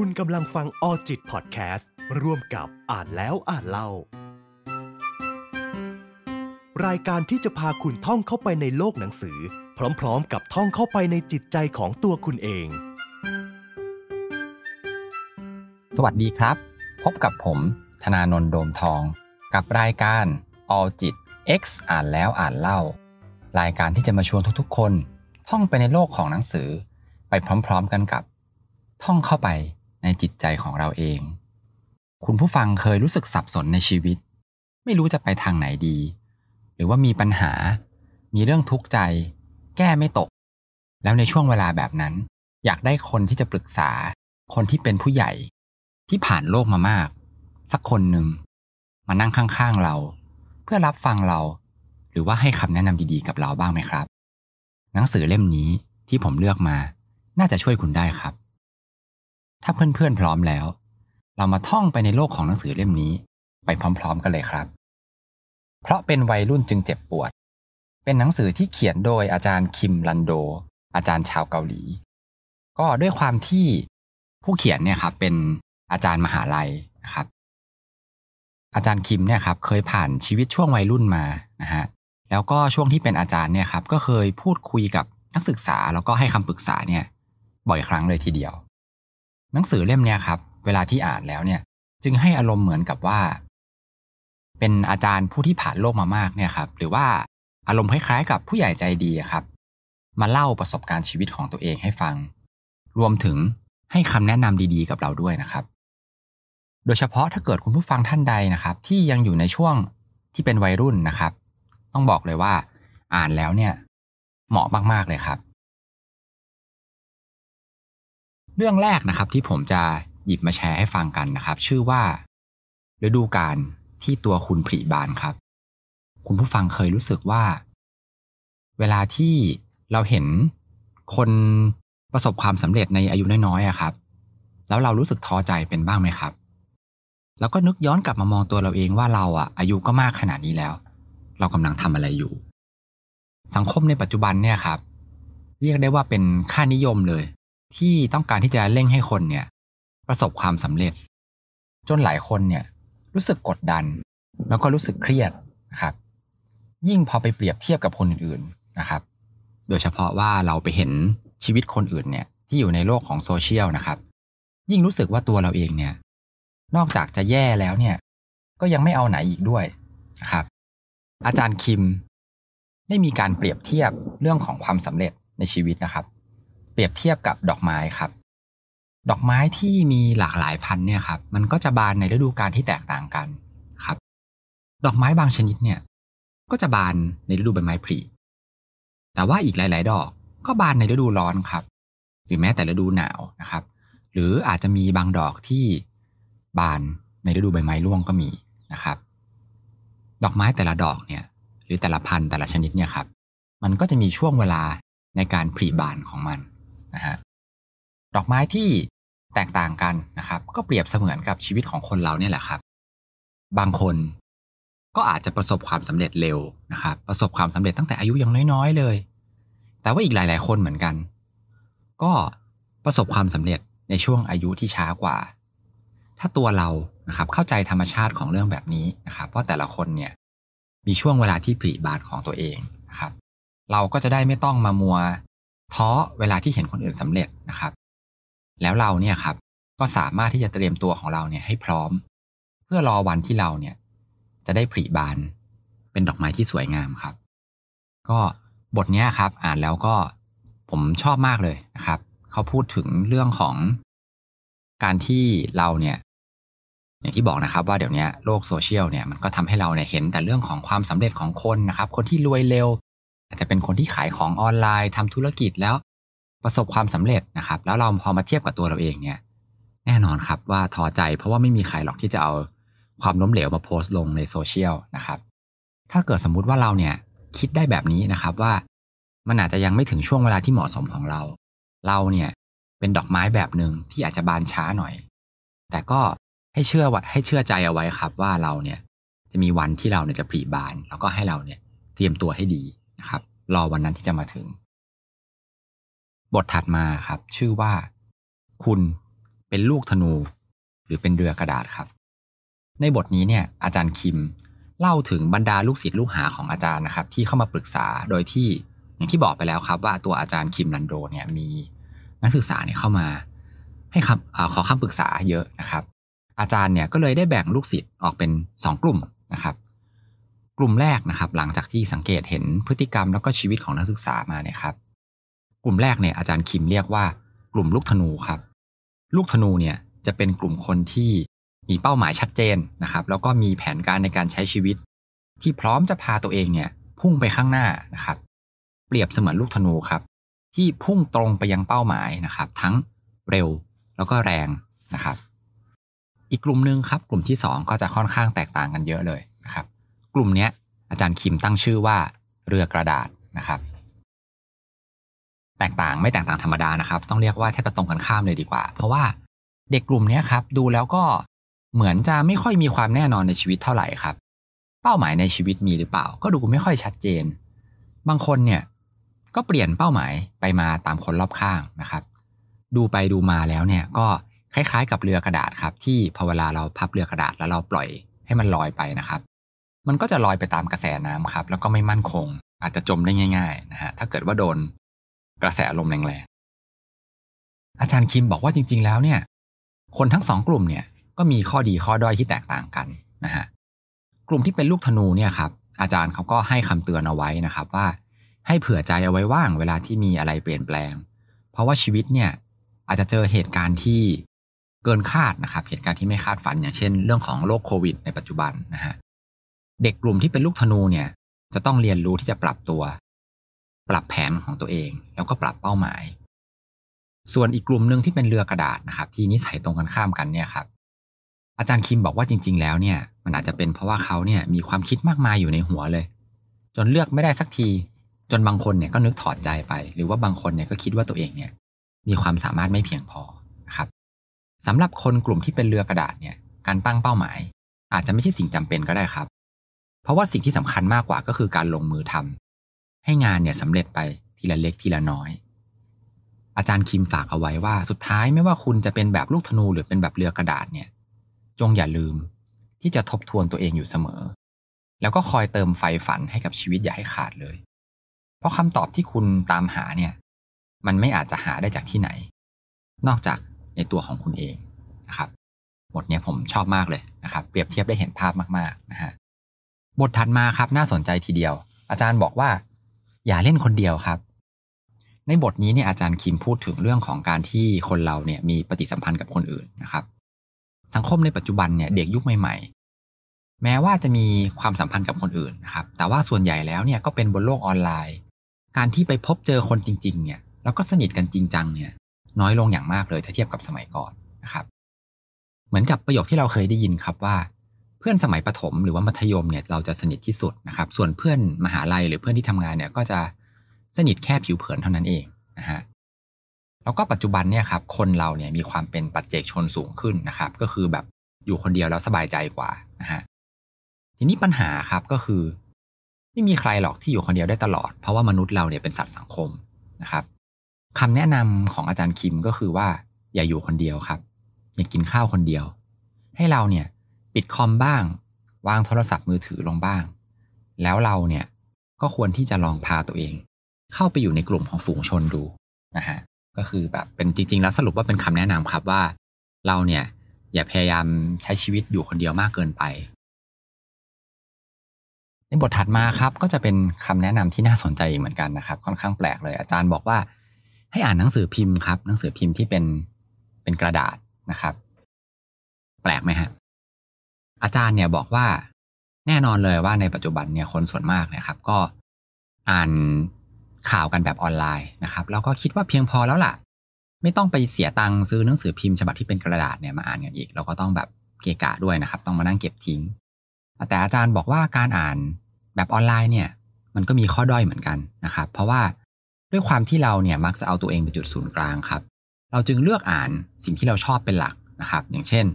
คุณกำลังฟังออจิตพอดแคสต์ร่วมกับอ่านแล้วอ่านเล่า รายการที่จะพาคุณท่องเข้าไปในโลกหนังสือ พร้อมๆ กับท่องเข้าไปในจิตใจของตัวคุณเอง สวัสดีครับ พบกับผม ธนานนท์โดมทอง กับรายการ All จิต X อ่านแล้วอ่านเล่า รายการที่จะมาชวนทุกๆ คน ท่องไปในโลกของหนังสือ ไปพร้อม ๆ กันกับ ท่องเข้าไป ในจิตใจของเราเอง คุณผู้ฟังเคยรู้สึกสับสนในชีวิต ไม่รู้จะไปทางไหนดี หรือว่ามีปัญหา มีเรื่องทุกข์ใจ แก้ไม่ตก แล้วในช่วงเวลาแบบนั้น อยากได้คนที่จะปรึกษา คนที่เป็นผู้ใหญ่ ที่ผ่านโลกมามาก สักคนหนึ่งมานั่งข้างๆเรา เพื่อรับฟังเรา หรือว่าให้คำแนะนำดีๆกับเราบ้างไหมครับ หนังสือเล่มนี้ที่ผมเลือกมาน่าจะช่วยคุณได้ครับ ถ้าเพื่อนๆพร้อมแล้ว เรามาท่องไปในโลกของหนังสือเล่มนี้ ไปพร้อมๆกันเลยครับ เพราะเป็นวัยรุ่นจึงเจ็บปวด เป็นหนังสือที่เขียนโดยอาจารย์คิมลันโด อาจารย์ชาวเกาหลี ก็ด้วยความที่ผู้เขียนเนี่ยครับเป็นอาจารย์มหาลัยนะครับ อาจารย์คิมเนี่ยครับเคยผ่านชีวิตช่วงวัยรุ่นมานะฮะแล้วก็ช่วงที่เป็นอาจารย์เนี่ยครับก็เคยพูดคุยกับนักศึกษาแล้วก็ให้คำปรึกษาเนี่ยบ่อยครั้งเลยทีเดียว หนังสือเล่มเนี่ยครับ เวลาที่อ่านแล้วเนี่ย จึงให้อารมณ์เหมือนกับว่า เป็นอาจารย์ผู้ที่ผ่านโลกมามากเนี่ยครับ หรือว่าอารมณ์คล้ายๆ กับผู้ใหญ่ใจดีครับ มาเล่าประสบการณ์ชีวิตของตัวเองให้ฟัง รวมถึงให้คำแนะนำดีๆ กับเราด้วยนะครับ โดยเฉพาะถ้าเกิดคุณผู้ฟังท่านใดนะครับ ที่ยังอยู่ในช่วงที่เป็นวัยรุ่นนะครับ ต้องบอกเลยว่า อ่านแล้วเนี่ย เหมาะมากๆเลยครับ เรื่องแรกนะครับที่ผมจะหยิบมาแชร์ให้ฟังกันนะครับ ชื่อว่าฤดูกาลที่ตัวคุณผลิบานครับ คุณผู้ฟังเคยรู้สึกว่า เวลาที่เราเห็นคนประสบความสำเร็จในอายุน้อยๆอะครับ แล้วเรารู้สึกท้อใจเป็นบ้างไหมครับ แล้วก็นึกย้อนกลับมามองตัวเราเองว่าเราอะอายุก็มากขนาดนี้แล้ว เรากำลังทำอะไรอยู่ สังคมในปัจจุบันเนี่ยครับ เรียกได้ว่าเป็นค่านิยมเลย ที่ต้องการที่จะเร่งให้คนเนี่ยประสบความสำเร็จ จนหลายคนเนี่ยรู้สึกกดดัน แล้วก็รู้สึกเครียดนะครับ ยิ่งพอไปเปรียบเทียบกับคนอื่นๆนะครับ โดยเฉพาะว่าเราไปเห็นชีวิตคนอื่นเนี่ยที่อยู่ในโลกของโซเชียลนะครับ ยิ่งรู้สึกว่าตัวเราเองเนี่ยนอกจากจะแย่แล้วเนี่ยก็ยังไม่เอาไหนอีกด้วยนะครับ อาจารย์คิมได้มีการเปรียบเทียบเรื่องของความสำเร็จในชีวิตนะครับ เปรียบเทียบกับดอกไม้ครับ ดอกไม้ที่มีหลากหลายพันธุ์เนี่ยครับ มันก็จะบานในฤดูกาลที่แตกต่างกันครับ ดอกไม้บางชนิดเนี่ย ก็จะบานในฤดูใบไม้ผลิแต่ว่าอีกหลาย ๆ ดอกก็บานในฤดูร้อนครับ หรือแม้แต่ฤดูหนาวนะครับ หรืออาจจะมีบางดอกที่บานในฤดูใบไม้ร่วงก็มีนะครับ ดอกไม้แต่ละดอกเนี่ย หรือแต่ละพันธุ์แต่ละชนิดเนี่ยครับ มันก็จะมีช่วงเวลาในการผลิบานของมัน นะฮะดอกไม้ที่แตกต่างกันนะครับ ก็เปรียบเสมือนกับชีวิตของคนเราเนี่ยแหละครับ บางคนก็อาจจะประสบความสำเร็จเร็วนะครับ ประสบความสำเร็จตั้งแต่อายุยังน้อยๆเลย แต่ว่าอีกหลาย ๆ คนเหมือนกัน ก็ประสบความสำเร็จในช่วงอายุที่ช้ากว่า ถ้าตัวเรานะครับเข้าใจธรรมชาติของเรื่องแบบนี้นะครับว่าแต่ละคนเนี่ยมีช่วงเวลาที่ผลิบานของตัวเองนะครับ เราก็จะได้ไม่ต้องมามัว ท้อเวลาที่เห็นคนอื่นสำเร็จนะครับ แล้วเราเนี่ยครับก็สามารถที่จะเตรียมตัวของเราเนี่ยให้พร้อม เพื่อรอวันที่เราเนี่ย จะได้ผลิบานเป็นดอกไม้ที่สวยงามครับ ก็บทนี้ครับ อ่านแล้วก็ผมชอบมากเลยนะครับ เขาพูดถึงเรื่องของการที่เราเนี่ย อย่างที่บอกนะครับ ว่าเดี๋ยวนี้โลกโซเชียลเนี่ยมันก็ทำให้เราเนี่ยเห็นแต่เรื่องของความสำเร็จของคนนะครับ คนที่รวยเร็ว อาจจะเป็นคนที่ขายของออนไลน์ทำธุรกิจแล้วประสบความสำเร็จนะครับ แล้วเราพอมาเทียบกับตัวเราเองเนี่ย แน่นอนครับว่าท้อใจเพราะว่าไม่มีใครหรอกที่จะเอาความล้มเหลวมาโพสต์ลงในโซเชียลนะครับ ถ้าเกิดสมมุติว่าเราเนี่ยคิดได้แบบนี้นะครับว่ามันอาจจะยังไม่ถึงช่วงเวลาที่เหมาะสมของเรา เราเนี่ยเป็นดอกไม้แบบหนึ่งที่อาจจะบานช้าหน่อย แต่ก็ให้เชื่อว่าให้เชื่อใจเอาไว้ครับว่าเราเนี่ยจะมีวันที่เราเนี่ยจะผลิบาน แล้วก็ให้เราเนี่ยเตรียมตัวให้ดี นะครับ รอวันนั้นที่จะมาถึง บทถัดมาครับ ชื่อว่า คุณเป็นลูกธนู หรือเป็นเรือกระดาษครับ ในบทนี้เนี่ย อาจารย์คิมเล่าถึงบรรดาลูกศิษย์ลูกหาของอาจารย์นะครับ ที่เข้ามาปรึกษาโดยที่อย่างที่บอกไปแล้วครับ ว่าตัวอาจารย์คิมลันโดเนี่ยมีนักศึกษาเนี่ยเข้ามา ให้คำขอคำปรึกษาเยอะนะครับ อาจารย์เนี่ยก็เลยได้แบ่งลูกศิษย์ออกเป็น 2 กลุ่มนะครับ กลุ่มแรกนะครับ หลังจากที่สังเกตเห็นพฤติกรรมแล้วก็ชีวิตของนักศึกษามาเนี่ยครับ กลุ่มแรกเนี่ยอาจารย์คิมเรียกว่ากลุ่มลูกธนูครับ ลูกธนูเนี่ยจะเป็นกลุ่มคนที่มีเป้าหมายชัดเจนนะครับ แล้วก็มีแผนการในการใช้ชีวิต ที่พร้อมจะพาตัวเองเนี่ยพุ่งไปข้างหน้านะครับ เปรียบเสมือนลูกธนูครับ ที่พุ่งตรงไปยังเป้าหมายนะครับ ทั้งเร็วแล้วก็แรงนะครับ อีกกลุ่มหนึ่งครับ กลุ่มที่ 2 ก็จะค่อนข้างแตกต่างกันเยอะเลย กลุ่มนี้อาจารย์คิมตั้งชื่อว่าเรือกระดาษนะครับ แตกต่างไม่แตกต่างธรรมดานะครับ ต้องเรียกว่าแทบจะตรงกันข้ามเลยดีกว่า เพราะว่าเด็กกลุ่มนี้ครับ ดูแล้วก็เหมือนจะไม่ค่อยมีความแน่นอนในชีวิตเท่าไหร่ครับ เป้าหมายในชีวิตมีหรือเปล่า ก็ดูไม่ค่อยชัดเจน บางคนเนี่ยก็เปลี่ยนเป้าหมายไปมาตามคนรอบข้างนะครับ ดูไปดูมาแล้วเนี่ยก็คล้ายๆ กับเรือกระดาษครับ ที่พอเวลาเราพับเรือกระดาษแล้วเราปล่อยให้มันลอยไปนะครับ มันก็จะลอยไปตามกระแสน้ำครับ แล้วก็ไม่มั่นคง อาจจะจมได้ง่าย ๆ นะฮะถ้าเกิดว่าโดนกระแสลมแรงๆอาจารย์คิมบอกว่าจริง ๆ แล้วเนี่ย คนทั้งสองกลุ่มเนี่ยก็มีข้อดีข้อด้อยที่แตกต่างกันนะฮะกลุ่มที่เป็นลูกธนูเนี่ยครับอาจารย์เขาก็ให้คำเตือนเอาไว้นะครับว่า ให้เผื่อใจเอาไว้ว่างเวลาที่มีอะไรเปลี่ยนแปลง เพราะว่าชีวิตเนี่ยอาจจะเจอเหตุการณ์ที่เกินคาดนะครับ เหตุการณ์ที่ไม่คาดฝันอย่างเช่น เรื่องของโรคโควิดในปัจจุบันนะฮะ เด็กกลุ่มที่เป็นลูกธนูเนี่ย จะต้องเรียนรู้ที่จะปรับตัว ปรับแผนของตัวเอง แล้วก็ปรับเป้าหมาย ส่วนอีกกลุ่มหนึ่งที่เป็นเรือกระดาษนะครับ ที่นิสัยตรงกันข้ามกันเนี่ยครับอาจารย์คิมบอกว่าจริง ๆ แล้วเนี่ย มันอาจจะเป็นเพราะว่าเขาเนี่ยมีความคิดมากมายอยู่ในหัวเลย จนเลือกไม่ได้สักที จนบางคนเนี่ยก็นึกถอดใจไป หรือว่าบางคนเนี่ยก็คิดว่าตัวเองเนี่ย มีความสามารถไม่เพียงพอนะครับสำหรับคนกลุ่มที่เป็นเรือกระดาษเนี่ย การตั้งเป้าหมาย อาจจะไม่ใช่สิ่งจำเป็นก็ได้ครับ เพราะว่าสิ่งที่สำคัญมากกว่าก็คือการลงมือทำให้งานเนี่ยสำเร็จไปทีละเล็กทีละน้อย อาจารย์คิมฝากเอาไว้ว่าสุดท้ายไม่ว่าคุณจะเป็นแบบลูกธนูหรือเป็นแบบเรือกระดาษเนี่ย จงอย่าลืมที่จะทบทวนตัวเองอยู่เสมอ แล้วก็คอยเติมไฟฝันให้กับชีวิตอย่าให้ขาดเลย เพราะคำตอบที่คุณตามหาเนี่ย มันไม่อาจจะหาได้จากที่ไหน นอกจากในตัวของคุณเองนะครับบทนี้ผมชอบมากเลยนะครับ เปรียบเทียบได้เห็นภาพมากๆนะฮะ บทถัดมาครับน่าสนใจทีเดียว อาจารย์บอกว่า อย่าเล่นคนเดียวครับ ในบทนี้เนี่ยอาจารย์คิมพูดถึงเรื่องของการที่คนเราเนี่ยมีปฏิสัมพันธ์กับคนอื่นนะครับ สังคมในปัจจุบันเนี่ยเด็กยุคใหม่ ๆ แม้ว่าจะมีความสัมพันธ์กับคนอื่นนะครับ แต่ว่าส่วนใหญ่แล้วเนี่ยก็เป็นบนโลกออนไลน์ การที่ไปพบเจอคนจริง ๆ เนี่ยแล้วก็สนิทกันจริงจังเนี่ย น้อยลงอย่างมากเลยถ้าเทียบกับสมัยก่อนนะครับ เหมือนกับประโยคที่เราเคยได้ยินครับว่า พื่อนสมัยประถมหรือว่ามัธยมเนี่ยเราจะสนิทที่สุดนะครับ ส่วนเพื่อนมหาลัยหรือเพื่อนที่ทำงานเนี่ยก็จะสนิทแค่ผิวเผินเท่านั้นเองนะฮะแล้วก็ปัจจุบันเนี่ยครับคนเราเนี่ยมีความเป็นปัจเจกชนสูงขึ้นนะครับ ก็คือแบบอยู่คนเดียวแล้วสบายใจกว่านะฮะทีนี้ปัญหาครับก็คือ ไม่มีใครหรอกที่อยู่คนเดียวได้ตลอด เพราะว่ามนุษย์เราเนี่ยเป็นสัตว์สังคมนะครับคำแนะนำของอาจารย์คิมก็คือว่าอย่าอยู่คนเดียวครับ อย่ากินข้าวคนเดียว ให้เราเนี่ย ปิดคอมบ้าง วางโทรศัพท์มือถือลงบ้าง แล้วเราเนี่ยก็ควรที่จะลองพาตัวเอง เข้าไปอยู่ในกลุ่มของฝูงชนดูนะฮะก็คือแบบเป็นจริง ๆ แล้วสรุปว่าเป็นคำแนะนำครับว่า เราเนี่ยอย่าพยายามใช้ชีวิตอยู่คนเดียวมากเกินไป ในบทถัดมาครับก็จะเป็นคำแนะนำที่น่าสนใจอีกเหมือนกันนะครับค่อนข้างแปลกเลย อาจารย์บอกว่าให้อ่านหนังสือพิมพ์ครับ หนังสือพิมพ์ที่เป็นเป็นกระดาษนะครับ แปลกไหมฮะ อาจารย์เนี่ยบอกว่าแน่นอนเลยว่าในปัจจุบันเนี่ยคนส่วนมากนะครับ ก็อ่านข่าวกันแบบออนไลน์นะครับ แล้วก็คิดว่าเพียงพอแล้วล่ะ ไม่ต้องไปเสียตังค์ซื้อหนังสือพิมพ์ฉบับที่เป็นกระดาษเนี่ยมาอ่านกันอีก เราก็ต้องแบบเกะกะด้วยนะครับ ต้องมานั่งเก็บทิ้ง แต่อาจารย์บอกว่าการอ่านแบบออนไลน์เนี่ย มันก็มีข้อด้อยเหมือนกันนะครับ เพราะว่าด้วยความที่เราเนี่ยมักจะเอาตัวเองเป็นจุดศูนย์กลางครับ เราจึงเลือกอ่านสิ่งที่เราชอบเป็นหลักนะครับ อย่างเช่น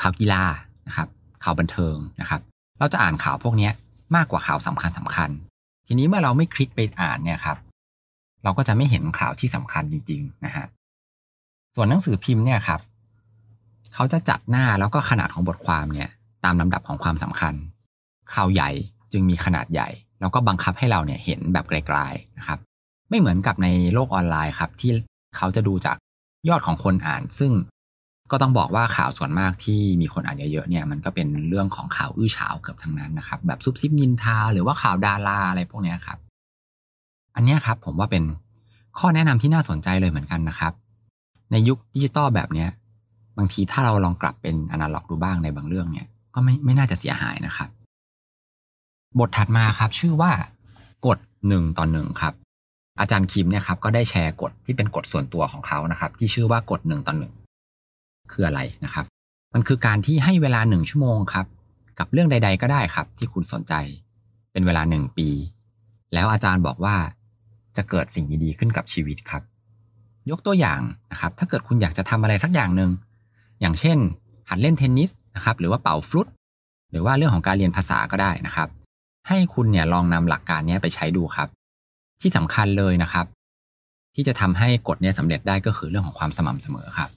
ข่าวกีฬา นะครับข่าวบันเทิงนะครับ เราจะอ่านข่าวพวกนี้มากกว่าข่าวสำคัญสำคัญ ทีนี้เมื่อเราไม่คลิกไปอ่านเนี่ยครับเราก็จะไม่เห็นข่าวที่สำคัญจริง ๆ นะฮะส่วนหนังสือพิมพ์เนี่ยครับเขาจะจัดหน้าแล้วก็ขนาดของบทความเนี่ย ตามลำดับของความสำคัญ ข่าวใหญ่จึงมีขนาดใหญ่ แล้วก็บังคับให้เราเนี่ยเห็นแบบไกลๆนะครับ ไม่เหมือนกับในโลกออนไลน์ครับ ที่เขาจะดูจากยอดของคนอ่าน ซึ่ง ก็ต้องบอกว่าข่าวส่วนมากที่มีคนอ่านเยอะๆเนี่ยมันก็เป็นเรื่องของข่าวอื้อฉาวเกือบทั้งนั้นนะครับ แบบซุบซิบนินทา หรือว่าข่าวดาราอะไรพวกนี้ครับ อันนี้ครับผมว่าเป็นข้อแนะนำที่น่าสนใจเลยเหมือนกันนะครับ ในยุคดิจิตอลแบบเนี้ยบางทีถ้าเราลองกลับเป็นอนาล็อกดูบ้างในบางเรื่องเนี่ยก็ไม่ไม่น่าจะเสียหายนะครับ บทถัดมาครับ ชื่อว่ากฎหนึ่งต่อหนึ่งครับ อาจารย์คิมเนี่ยครับก็ได้แชร์กฎที่เป็นกฎส่วนตัวของเขานะครับ ที่ชื่อว่ากฎหนึ่งต่อหนึ่ง คืออะไรนะครับ มันคือการที่ให้เวลาหนึ่งชั่วโมงครับ กับเรื่องใด ๆ ก็ได้ครับ ที่คุณสนใจ เป็นเวลาหนึ่งปี แล้วอาจารย์บอกว่าจะเกิดสิ่งดีๆขึ้นกับชีวิตครับ ยกตัวอย่างนะครับ ถ้าเกิดคุณอยากจะทำอะไรสักอย่างหนึ่งอย่างเช่น หัดเล่นเทนนิสนะครับหรือว่าเป่าฟลุตหรือว่าเรื่องของการเรียนภาษาก็ได้นะครับ ให้คุณเนี่ยลองนำหลักการนี้ไปใช้ดูครับ ที่สำคัญเลยนะครับ ที่จะทำให้กฎนี้สำเร็จได้ก็คือเรื่องของความสม่ำเสมอครับ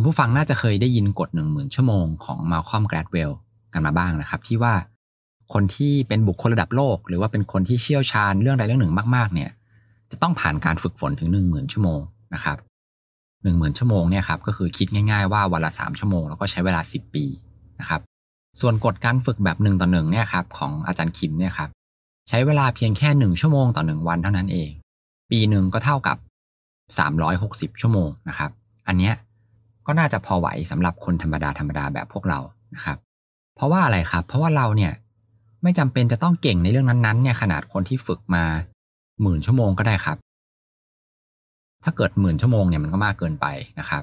คุณผู้ฟังน่าจะเคยได้ยินกฎหนึ่งหมื่นชั่วโมงของมาลคอมแกรดเวลกันมาบ้างนะครับ ที่ว่าคนที่เป็นบุคคลระดับโลก หรือว่าเป็นคนที่เชี่ยวชาญเรื่องใดเรื่องหนึ่งมากๆ เนี่ย จะต้องผ่านการฝึกฝนถึงหนึ่งหมื่นชั่วโมงนะครับหนึ่งหมื่นชั่วโมงเนี่ยครับก็คือคิดง่ายๆว่าวันละสามชั่วโมงแล้วก็ใช้เวลาสิบปีนะครับส่วนกฎการฝึกแบบหนึ่งต่อหนึ่งเนี่ยครับของอาจารย์คิมเนี่ยครับใช้เวลาเพียงแค่หนึ่งชั่วโมงต่อหนึ่งวันเท่านั้นเอง ปีหนึ่งก็เท่ากับสามร้อยหกสิบชั่วโมงนะครับ อันเนี้ย ก็น่าจะพอไหวสำหรับคนธรรมดาธรรมดาแบบพวกเรานะครับ เพราะว่าอะไรครับ เพราะว่าเราเนี่ยไม่จำเป็นจะต้องเก่งในเรื่องนั้นๆเนี่ยขนาดคนที่ฝึกมาหมื่นชั่วโมงก็ได้ครับ ถ้าเกิดหมื่นชั่วโมงเนี่ยมันก็มากเกินไปนะครับ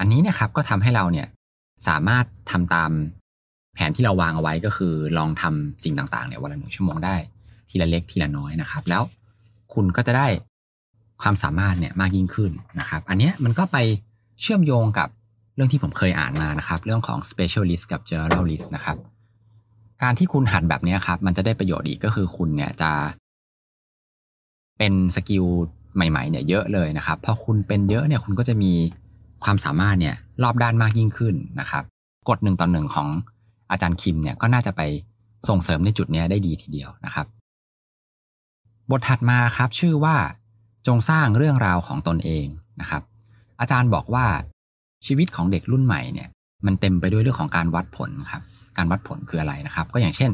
อันนี้เนี่ยครับก็ทำให้เราเนี่ยสามารถทำตามแผนที่เราวางเอาไว้ก็คือลองทำสิ่งต่างๆเนี่ยวันละหนึ่งชั่วโมงได้ ทีละเล็กทีละน้อยนะครับ แล้วคุณก็จะได้ความสามารถเนี่ยมากยิ่งขึ้นนะครับ อันเนี้ยมันก็ไป เชื่อมโยงกับเรื่องที่ผมเคยอ่านมานะครับ เรื่องของ specialist กับ generalist นะครับ การที่คุณหัดแบบนี้ครับ มันจะได้ประโยชน์อีกก็คือคุณเนี่ยจะ เป็น skill ใหม่ๆเนี่ยเยอะเลยนะครับพอคุณเป็นเยอะเนี่ยคุณก็จะมีความสามารถเนี่ยรอบด้านมากยิ่งขึ้นนะครับกฎหนึ่งต่อหนึ่งของอาจารย์คิมเนี่ยก็น่าจะไปส่งเสริมในจุดนี้ได้ดีทีเดียวนะครับ บทถัดมาครับชื่อว่าจงสร้างเรื่องราวของตนเองนะครับ อาจารย์บอกว่าชีวิตของเด็กรุ่นใหม่เนี่ย มันเต็มไปด้วยเรื่องของการวัดผลครับ การวัดผลคืออะไรนะครับ ก็อย่างเช่น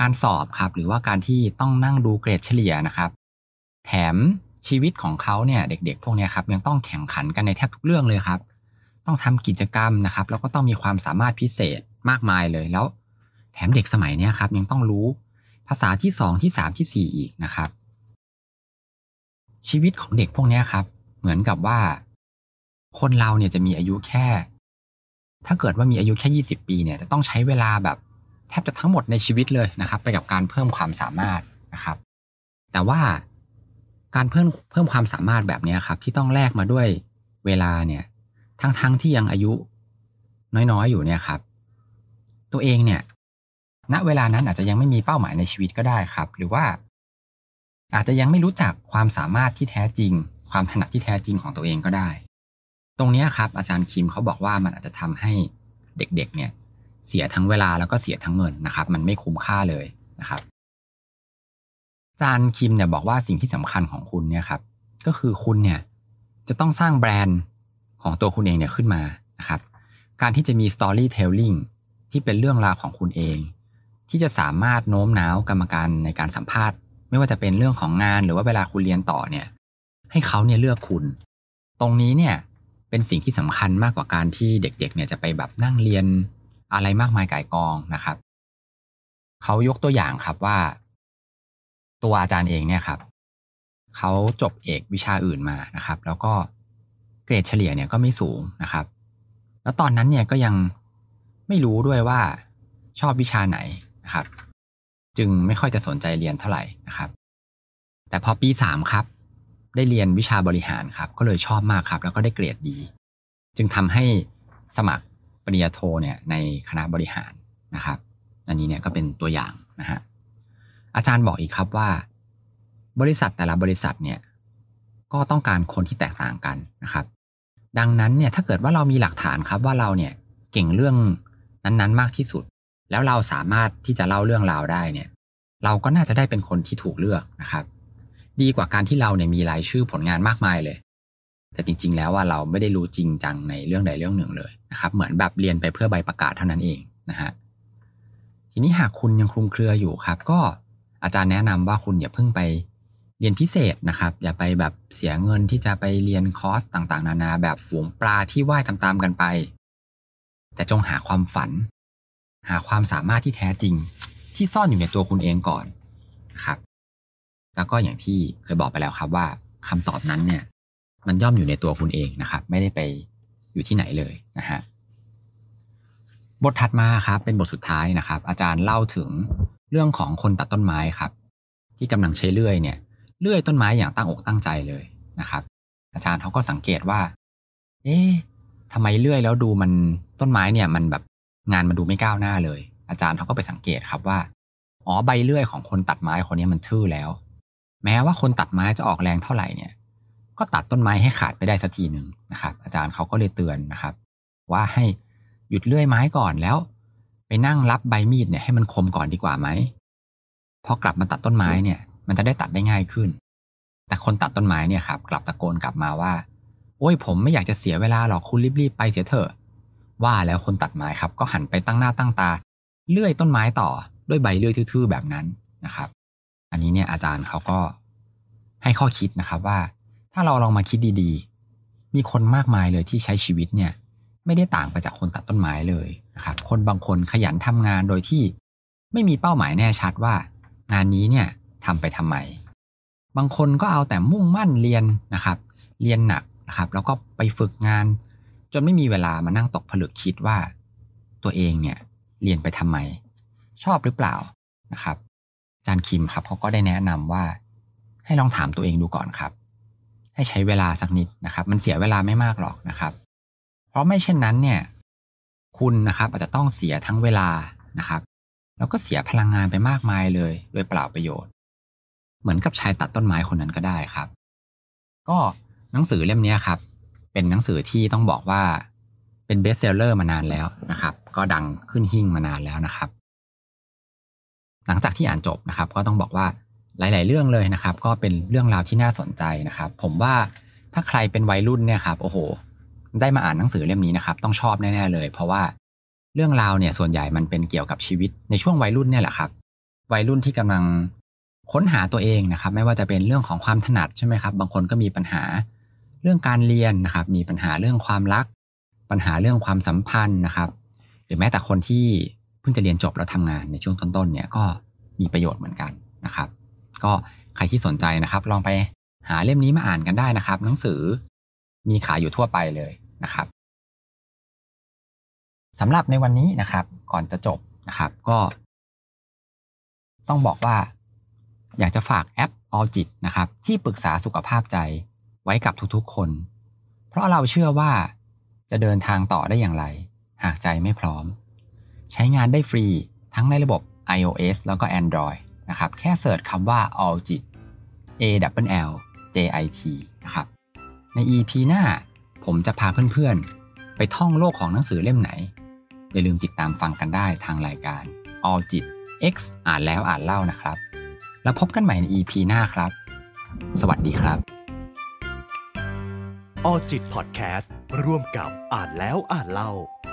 การสอบครับ หรือว่าการที่ต้องนั่งดูเกรดเฉลี่ยนะครับ แถมชีวิตของเขาเนี่ยเด็ก ๆ พวกนี้ครับยังต้องแข่งขันกันในแทบทุกเรื่องเลยครับ ต้องทำกิจกรรมนะครับ แล้วก็ต้องมีความสามารถพิเศษมากมายเลยแล้ว แถมเด็กสมัยนี้ครับ ยังต้องรู้ภาษาที่สองที่สามที่สี่อีกนะครับ ชีวิตของเด็กพวกนี้ครับ เหมือนกับว่า คนเราเนี่ยจะมีอายุแค่ ถ้าเกิดว่ามีอายุแค่ยี่สิบปีเนี่ยจะต้องใช้เวลาแบบแทบจะทั้งหมดในชีวิตเลยนะครับ ไปกับการเพิ่มความสามารถนะครับ แต่ว่าการเพิ่มเพิ่มความสามารถแบบนี้ครับ ที่ต้องแลกมาด้วยเวลาเนี่ย ทั้งๆทที่ยังอายุน้อยๆอยู่เนี่ยครับ ตัวเองเนี่ย ณเวลานั้นอาจจะยังไม่มีเป้าหมายในชีวิตก็ได้ครับ หรือว่า อาจจะยังไม่รู้จักความสามารถที่แท้จริง ความถนัดที่แท้จริงของตัวเองก็ได้ ตรงนี้ครับอาจารย์คิมเขาบอกว่ามันอาจจะทำให้เด็กๆ เนี่ย เสียทั้งเวลาแล้วก็เสียทั้งเงินนะครับ มันไม่คุ้มค่าเลยนะครับ อาจารย์คิมเนี่ยบอกว่าสิ่งที่สำคัญของคุณเนี่ยครับ ก็คือคุณเนี่ยจะต้องสร้างแบรนด์ของตัวคุณเองเนี่ยขึ้นมานะครับ การที่จะมี storytelling ที่เป็นเรื่องราวของคุณเอง ที่จะสามารถโน้มน้าวกรรมการในการสัมภาษณ์ ไม่ว่าจะเป็นเรื่องของงานหรือว่าเวลาคุณเรียนต่อเนี่ย ให้เขาเนี่ยเลือกคุณ ตรงนี้เนี่ย เป็นสิ่งที่สำคัญมากกว่าการที่เด็กๆเนี่ยจะไปแบบนั่งเรียนอะไรมากมายก่ายกองนะครับ เขายกตัวอย่างครับว่า ตัวอาจารย์เองเนี่ยครับเขาจบเอกวิชาอื่นมานะครับ แล้วก็เกรดเฉลี่ยเนี่ยก็ไม่สูงนะครับ แล้วตอนนั้นเนี่ยก็ยังไม่รู้ด้วยว่าชอบวิชาไหนนะครับ จึงไม่ค่อยจะสนใจเรียนเท่าไหร่นะครับ แต่พอปีสามครับ ได้เรียนวิชาบริหารครับ ก็เลยชอบมากครับ แล้วก็ได้เกรดดี จึงทำให้สมัครปริญญาโทเนี่ยในคณะบริหารนะครับ อันนี้เนี่ยก็เป็นตัวอย่างนะฮะอาจารย์บอกอีกครับว่า บริษัทแต่ละบริษัทเนี่ยก็ต้องการคนที่แตกต่างกันนะครับ ดังนั้นเนี่ยถ้าเกิดว่าเรามีหลักฐานครับว่าเราเนี่ยเก่งเรื่องนั้นๆ มากที่สุด แล้วเราสามารถที่จะเล่าเรื่องราวได้เนี่ย เราก็น่าจะได้เป็นคนที่ถูกเลือกนะครับ ดีกว่าการที่เราเนี่ยมีรายชื่อผลงานมากมายเลย แต่จริง ๆ แล้วว่าเราไม่ได้รู้จริงจังในเรื่องใดเรื่องหนึ่งเลยนะครับ เหมือนแบบเรียนไปเพื่อใบประกาศเท่านั้นเองนะฮะทีนี้หากคุณยังคลุมเครืออยู่ครับ ก็อาจารย์แนะนำว่าคุณอย่าเพิ่งไปเรียนพิเศษนะครับ อย่าไปแบบเสียเงินที่จะไปเรียนคอร์สต่างๆ นานา แบบฝูงปลาที่ว่ายตามๆกันไป แต่จงหาความฝัน หาความสามารถที่แท้จริง ที่ซ่อนอยู่ในตัวคุณเองก่อนนะครับ แล้วก็อย่างที่เคยบอกไปแล้วครับว่าคำตอบนั้นเนี่ย มันย่อมอยู่ในตัวคุณเองนะครับ ไม่ได้ไปอยู่ที่ไหนเลยนะฮะบทถัดมาครับ เป็นบทสุดท้ายนะครับ อาจารย์เล่าถึงเรื่องของคนตัดต้นไม้ครับ ที่กำลังใช้เลื่อยเนี่ยเลื่อยต้นไม้อย่างตั้งอกตั้งใจเลยนะครับ อาจารย์เขาก็สังเกตว่า เอ๊ะทำไมเลื่อยแล้วดูมันต้นไม้เนี่ย มันแบบงานมันดูไม่ก้าวหน้าเลย อาจารย์เขาก็ไปสังเกตครับว่า อ๋อใบเลื่อยของคนตัดไม้คนนี้มันทื่อแล้ว แม้ว่าคนตัดไม้จะออกแรงเท่าไหร่เนี่ย ก็ตัดต้นไม้ให้ขาดไปได้สักทีหนึ่งนะครับ อาจารย์เขาก็เลยเตือนนะครับ ว่าให้หยุดเลื่อยไม้ก่อนแล้ว ไปนั่งรับใบมีดเนี่ยให้มันคมก่อนดีกว่าไหมพอกลับมาตัดต้นไม้เนี่ย มันจะได้ตัดได้ง่ายขึ้น แต่คนตัดต้นไม้เนี่ยครับกลับตะโกนกลับมาว่า โอ้ยผมไม่อยากจะเสียเวลาหรอกคุณรีบๆไปเสียเถอะ ว่าแล้วคนตัดไม้ครับ ก็หันไปตั้งหน้าตั้งตา เลื่อยต้นไม้ต่อด้วยใบเลื่อยทื่อๆแบบนั้นนะครับ อันนี้เนี่ยอาจารย์เขาก็ให้ข้อคิดนะครับว่า ถ้าเราลองมาคิดดีๆ มีคนมากมายเลยที่ใช้ชีวิตเนี่ย ไม่ได้ต่างไปจากคนตัดต้นไม้เลยนะครับ คนบางคนขยันทำงานโดยที่ไม่มีเป้าหมายแน่ชัดว่า งานนี้เนี่ยทำไปทำไม บางคนก็เอาแต่มุ่งมั่นเรียนนะครับ เรียนหนักนะครับ แล้วก็ไปฝึกงาน จนไม่มีเวลามานั่งตกผลึกคิดว่า ตัวเองเนี่ยเรียนไปทำไม ชอบหรือเปล่านะครับ จารย์คิมครับเขาก็ได้แนะนำว่า ให้ลองถามตัวเองดูก่อนครับ ให้ใช้เวลาสักนิดนะครับ มันเสียเวลาไม่มากหรอกนะครับ เพราะไม่เช่นนั้นเนี่ย คุณนะครับอาจจะต้องเสียทั้งเวลานะครับ แล้วก็เสียพลังงานไปมากมายเลย โดยเปล่าประโยชน์ เหมือนกับชายตัดต้นไม้คนนั้นก็ได้ครับ ก็หนังสือเล่มนี้ครับ เป็นหนังสือที่ต้องบอกว่าเป็นเบสเซลเลอร์มานานแล้วนะครับ ก็ดังขึ้นหิ่งมานานแล้วนะครับ หลังจากที่อ่านจบนะครับ ก็ต้องบอกว่าหลาย ๆ เรื่องเลยนะครับ ก็เป็นเรื่องราวที่น่าสนใจนะครับ ผมว่าถ้าใครเป็นวัยรุ่นเนี่ยครับโอ้โห ได้มาอ่านหนังสือเล่มนี้นะครับ ต้องชอบแน่ ๆ เลย เพราะว่าเรื่องราวเนี่ยส่วนใหญ่มันเป็นเกี่ยวกับชีวิตในช่วงวัยรุ่นเนี่ยแหละครับ วัยรุ่นที่กำลังค้นหาตัวเองนะครับ ไม่ว่าจะเป็นเรื่องของความถนัดใช่ไหมครับ บางคนก็มีปัญหาเรื่องการเรียนนะครับ มีปัญหาเรื่องความรัก ปัญหาเรื่องความสัมพันธ์นะครับ หรือแม้แต่คนที่ เพิ่งจะเรียนจบแล้วทำงานในช่วงต้นๆเนี่ยก็มีประโยชน์เหมือนกันนะครับ ก็ใครที่สนใจนะครับ ลองไปหาเล่มนี้มาอ่านกันได้นะครับ หนังสือมีขายอยู่ทั่วไปเลยนะครับสำหรับในวันนี้นะครับ ก่อนจะจบนะครับ ก็ ต้องบอกว่า อยากจะฝากแอป a l j i t นะครับ ที่ปรึกษาสุขภาพใจไว้กับทุกๆคน เพราะเราเชื่อว่าจะเดินทางต่อได้อย่างไร หากใจไม่พร้อม ใช้งานได้ฟรีทั้งในระบบ iOS แล้วก็ Android นะครับ แค่เสิร์ชคำว่า Alljit A W L J I T นะครับ ใน EP หน้าผมจะพาเพื่อนๆ ไปท่องโลกของหนังสือเล่มไหน อย่าลืมติดตามฟังกันได้ทางรายการ Alljit X อ่านแล้วอ่านเล่านะครับ แล้วพบกันใหม่ใน EP หน้าครับ สวัสดีครับออจิตพอดแคสต์ร่วมกับอ่านแล้วอ่านเล่า